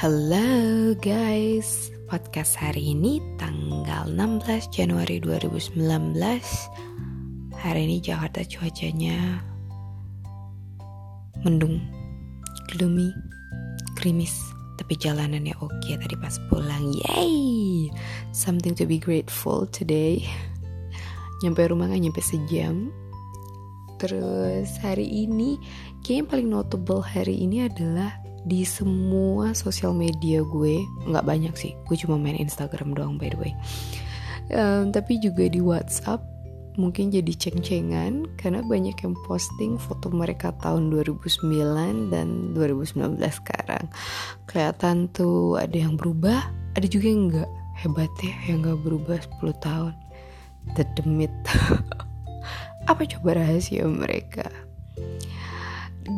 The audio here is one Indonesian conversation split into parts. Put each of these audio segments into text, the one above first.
Halo guys, podcast hari ini tanggal 16 Januari 2019 Hari ini Jakarta cuacanya mendung, gloomy, gerimis. Tapi jalanannya oke tadi pas pulang, yay! Something to be grateful today. Nyampe rumah gak nyampe sejam. Terus hari ini, kayaknya paling notable hari ini adalah di semua sosial media gue nggak banyak sih. Gue cuma main Instagram doang by the way. Um, tapi juga di WhatsApp mungkin jadi ceng-cengan karena banyak yang posting foto mereka tahun 2009 dan 2019 sekarang. Kelihatan tuh ada yang berubah ada juga yang enggak hebat ya yang nggak berubah 10 tahun. The demit apa coba rahasia mereka?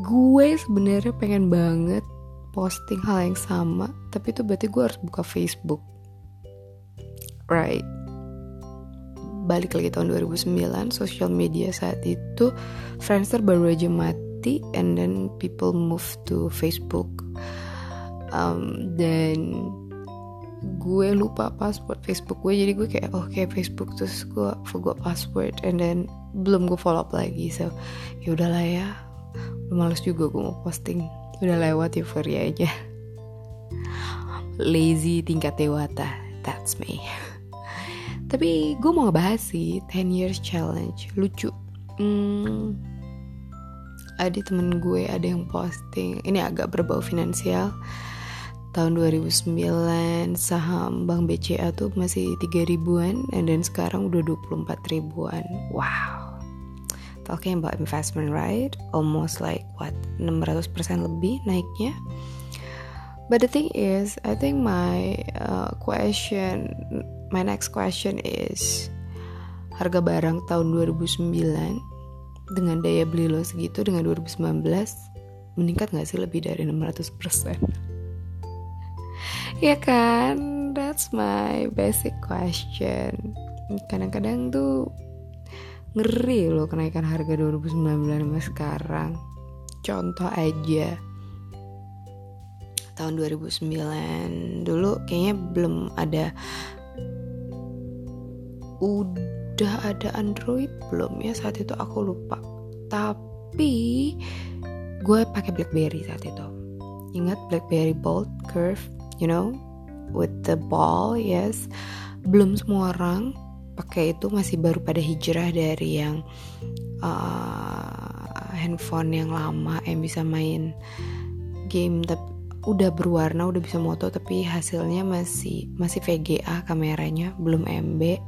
Gue sebenarnya pengen banget posting hal yang sama tapi itu berarti gue harus buka Facebook. Right. Balik lagi tahun 2009 social media saat itu Friendster baru aja mati and then people move to Facebook. Um, dan gue lupa password Facebook gue jadi gue kayak oke okay, Facebook terus gue forgot password and then belum gue follow up lagi so ya udahlah ya. Males juga gue mau posting udah lewat euforia aja. Lazy tingkat dewata that's me. Tapi gue mau ngebahas sih 10 years challenge. Lucu. Hmm, ada temen gue ada yang posting ini agak berbau finansial. Tahun 2009 saham Bank BCA tuh masih 3 ribuan then sekarang udah 24 ribuan. Wow talking about investment right? Almost like what 600% lebih naiknya. But the thing is I think my uh, question my next question is harga barang tahun 2009 dengan daya beli lo segitu dengan 2019 meningkat gak sih lebih dari 600% ya kan? That's my basic question. Kadang-kadang tuh ngeri loh kenaikan harga 2019 sama sekarang. Contoh aja. Tahun 2009 dulu kayaknya belum ada. Udah ada Android belum ya? Saat itu aku lupa. Tapi gue pakai BlackBerry saat itu. Ingat BlackBerry Bold Curve you know? With the ball yes. Belum semua orang pakai itu masih baru pada hijrah dari yang uh, handphone yang lama yang bisa main game tapi udah berwarna udah bisa moto tapi hasilnya masih masih VGA kameranya belum MB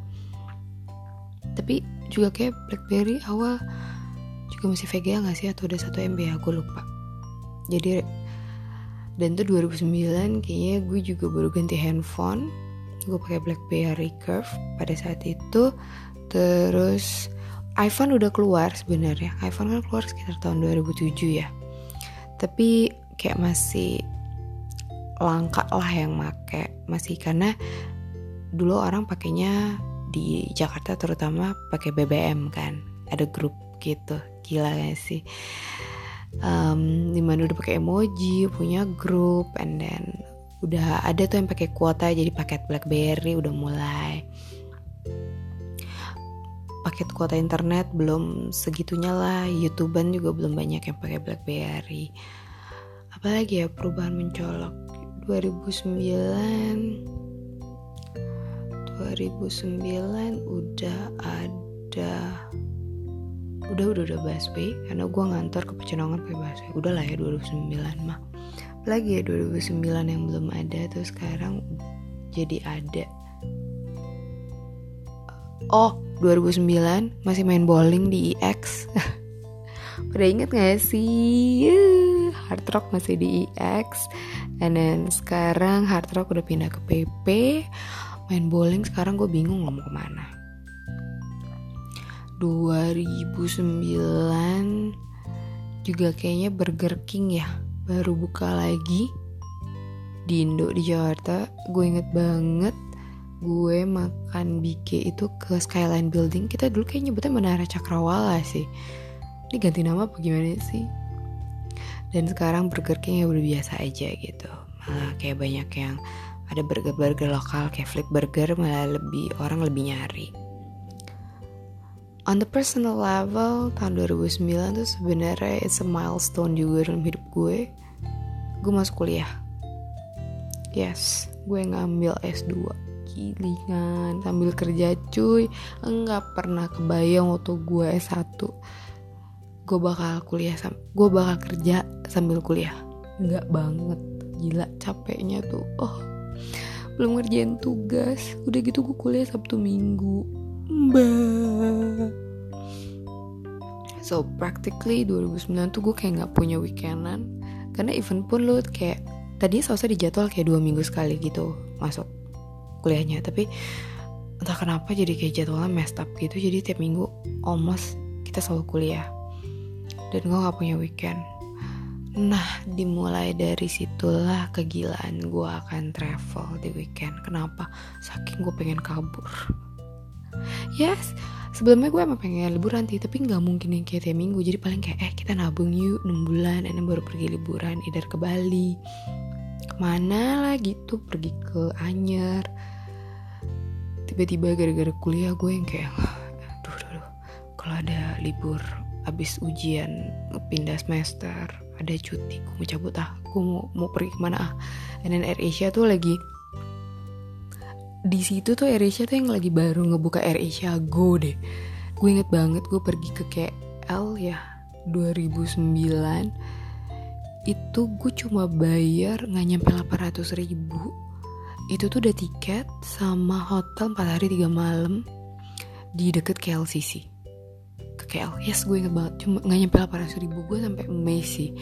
tapi juga kayak BlackBerry awal juga masih VGA nggak sih? Atau udah satu MB ya gue lupa. Jadi dan tuh 2009 kayaknya gue juga baru ganti handphone gue pakai BlackBerry Curve pada saat itu. Terus iPhone udah keluar sebenarnya. iPhone kan keluar sekitar tahun 2007 ya. Tapi kayak masih langka lah yang make masih karena dulu orang pakainya di Jakarta terutama pakai BBM kan. Ada grup gitu. Gila gak sih? Um, di mana udah pakai emoji punya grup and then udah ada tuh yang pakai kuota jadi paket BlackBerry udah mulai. Paket kuota internet belum segitunya lah. YouTubean juga belum banyak yang pakai BlackBerry. Apalagi ya perubahan mencolok. 2009 2009 udah ada udah udah udah busway karena gue ngantor ke Pecenongan pakai busway udah lah ya 2009 mah lagi ya 2009 yang belum ada tuh sekarang jadi ada. Oh 2009 masih main bowling di EX pada inget gak sih? Hard Rock masih di EX and then sekarang Hard Rock udah pindah ke PP main bowling sekarang gue bingung mau ke mana. 2009 juga kayaknya Burger King ya baru buka lagi di Indo di Jakarta. Gue inget banget gue makan BK itu ke Skyline Building. Kita dulu kayak nyebutnya Menara Cakrawala sih. Ini ganti nama apa gimana sih? Dan sekarang Burger King ya udah biasa aja gitu. Malah kayak banyak yang ada burger-burger lokal kayak flip burger malah lebih orang lebih nyari on the personal level tahun 2009 tuh sebenarnya it's a milestone juga dalam hidup gue. Gue masuk kuliah. Yes gue ngambil S2 gilingan sambil kerja cuy. Enggak pernah kebayang waktu gue S1 gue bakal kuliah sam gue bakal kerja sambil kuliah. Enggak banget. Gila capeknya tuh. Oh belum ngerjain tugas. Udah gitu gue kuliah sabtu minggu mbak. So practically 2009 tuh gue kayak nggak punya weekendan. Karena event pun lo kayak tadinya selesai di jadwal kayak dua minggu sekali gitu masuk kuliahnya. Tapi entah kenapa jadi kayak jadwalnya messed up gitu. Jadi tiap minggu almost kita selalu kuliah. Dan gue gak punya weekend. Nah dimulai dari situlah kegilaan gue akan travel di weekend. Kenapa? Saking gue pengen kabur yes. Sebelumnya gue emang pengen liburan sih tapi nggak mungkin yang kayak tiap minggu. Jadi paling kayak eh kita nabung yuk 6 bulan ini baru pergi liburan either ke Bali. Ke mana lah gitu pergi ke Anyer. Tiba-tiba gara-gara kuliah gue yang kayak aduh aduh, aduh. kalau ada libur abis ujian pindah semester ada cuti gue mau cabut ah. Gue mau mau pergi ke mana ah. Then Air Asia tuh lagi di situ tuh Air Asia tuh yang lagi baru ngebuka Air Asia Go deh. Gue inget banget gue pergi ke KL ya 2009 itu gue cuma bayar nggak nyampe 800 ribu. Itu tuh udah tiket sama hotel 4 hari 3 malam di deket KLCC ke KL yes gue inget banget. Cuma nggak nyampe 800 ribu gue sampai Messi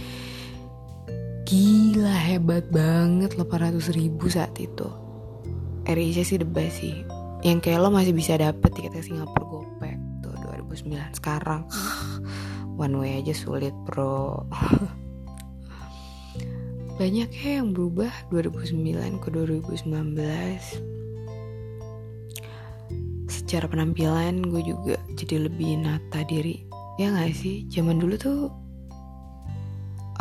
gila hebat banget 800 ribu saat itu AirAsia sih the best sih. Yang kayak lo masih bisa dapet tiket ke Singapura gopek tuh 2009 sekarang. One way aja sulit bro. Banyak ya yang berubah 2009 ke 2019 secara penampilan gue juga jadi lebih nata diri. Ya gak sih? Zaman dulu tuh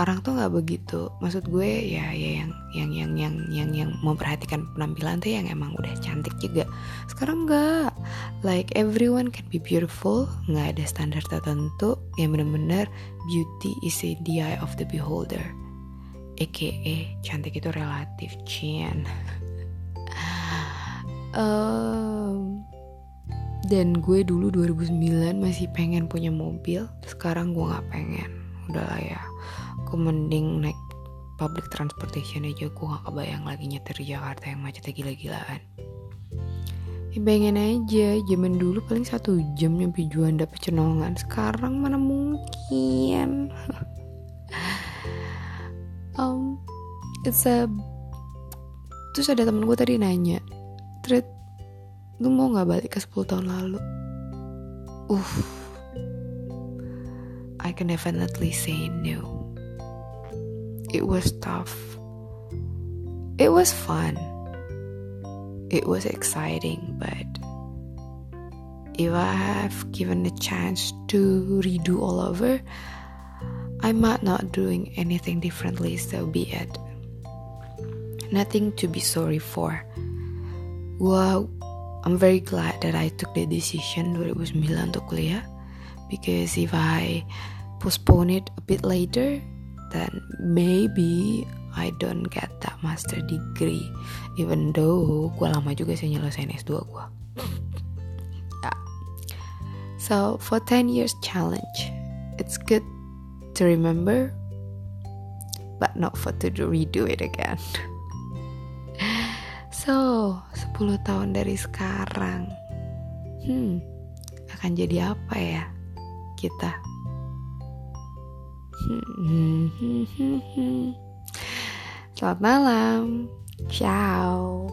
orang tuh nggak begitu. Maksud gue ya ya yang yang yang yang yang yang memperhatikan penampilan tuh yang emang udah cantik juga. Sekarang nggak. Like everyone can be beautiful. Nggak ada standar tertentu yang benar-benar beauty is in the eye of the beholder. Aka cantik itu relatif cian um, dan gue dulu 2009 masih pengen punya mobil. Sekarang gue nggak pengen. Udah lah ya gue mending naik public transportation aja. Gue gak kebayang lagi nyetir di Jakarta yang macetnya gila-gilaan. Ya pengen aja zaman dulu paling satu jam nyampe Juanda Pecenongan sekarang mana mungkin? Um, it's a terus ada temen gue tadi nanya Tret lu mau gak balik ke 10 tahun lalu? Uh I can definitely say no it was tough. It was fun. It was exciting but if I have given a chance to redo all over I might not doing anything differently so be it. Nothing to be sorry for. Wow, I'm very glad that I took the decision 2009 untuk kuliah because if I postpone it a bit later then maybe I don't get that master degree even though gue lama juga sih nyelesain S2 gue yeah. so for 10 years challenge it's good to remember but not for to redo it again So, 10 tahun dari sekarang. Hmm, akan jadi apa ya kita? Selamat malam. Ciao.